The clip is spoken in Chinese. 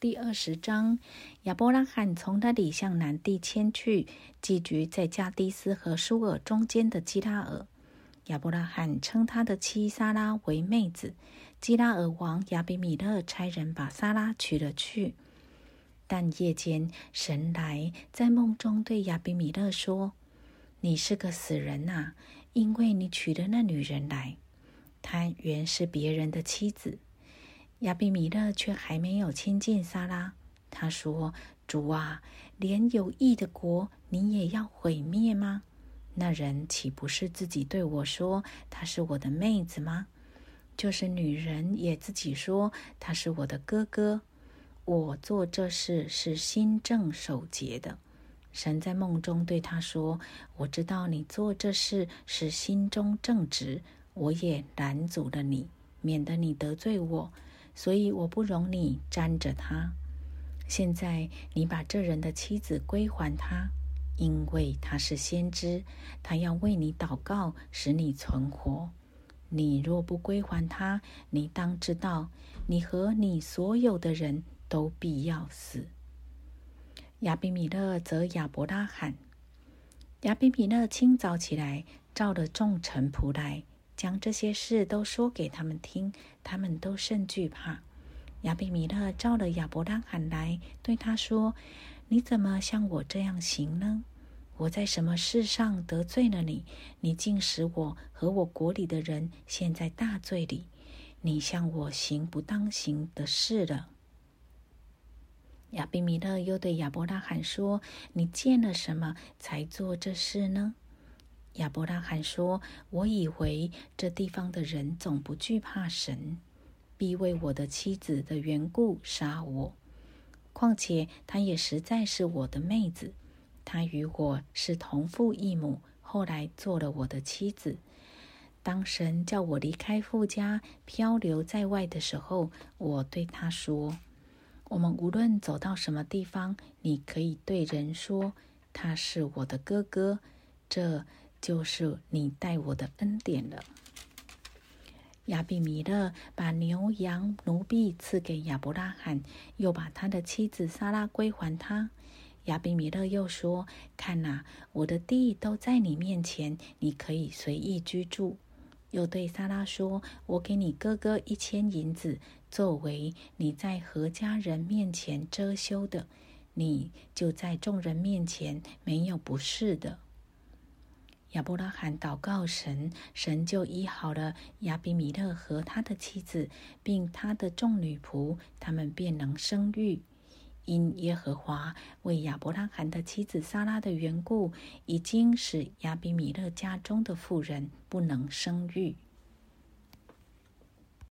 第二十章，亚伯拉罕从那里向南地迁去，寄居在加迪斯和舒尔中间的基拉尔。亚伯拉罕称他的妻撒拉为妹子。基拉尔王亚比米勒差人把撒拉娶了去。但夜间，神来在梦中对亚比米勒说：“你是个死人呐，因为你娶了那女人来，她原是别人的妻子。”亚比米勒却还没有亲近撒拉。他说：“主啊，连有益的国你也要毁灭吗？那人岂不是自己对我说她是我的妹子吗？就是女人也自己说他是我的哥哥。我做这事是心正守节的。神在梦中对他说：我知道你做这事是心中正直，我也拦阻了你，免得你得罪我。”所以我不容你沾着他。现在你把这人的妻子归还他，因为他是先知，他要为你祷告，使你存活。你若不归还他，你当知道，你和你所有的人都必要死。亚比米勒则亚伯拉罕。亚比米勒清早起来，召了众臣仆来。将这些事都说给他们听，他们都甚惧怕。亚比米勒召了亚伯拉罕来，对他说：“你怎么像我这样行呢？我在什么事上得罪了你？你竟使我和我国里的人陷在大罪里。你向我行不当行的事了。”亚比米勒又对亚伯拉罕说：“你见了什么才做这事呢？”亚伯拉罕说：“我以为这地方的人总不惧怕神，必为我的妻子的缘故杀我。况且她也实在是我的妹子，她与我是同父异母，后来做了我的妻子。当神叫我离开父家，漂流在外的时候，我对他说：我们无论走到什么地方，你可以对人说他是我的哥哥。这。”就是你待我的恩典了。亚比米勒把牛羊奴婢赐给亚伯拉罕，又把他的妻子撒拉归还他。亚比米勒又说：“看哪，我的地都在你面前，你可以随意居住。”又对撒拉说：“我给你哥哥一千银子，作为你在何家人面前遮羞的，你就在众人面前没有不是的。”亚伯拉罕祷告神，神就医好了亚比米勒和他的妻子，并他的众女仆，他们便能生育。因耶和华为亚伯拉罕的妻子撒拉的缘故，已经使亚比米勒家中的妇人不能生育。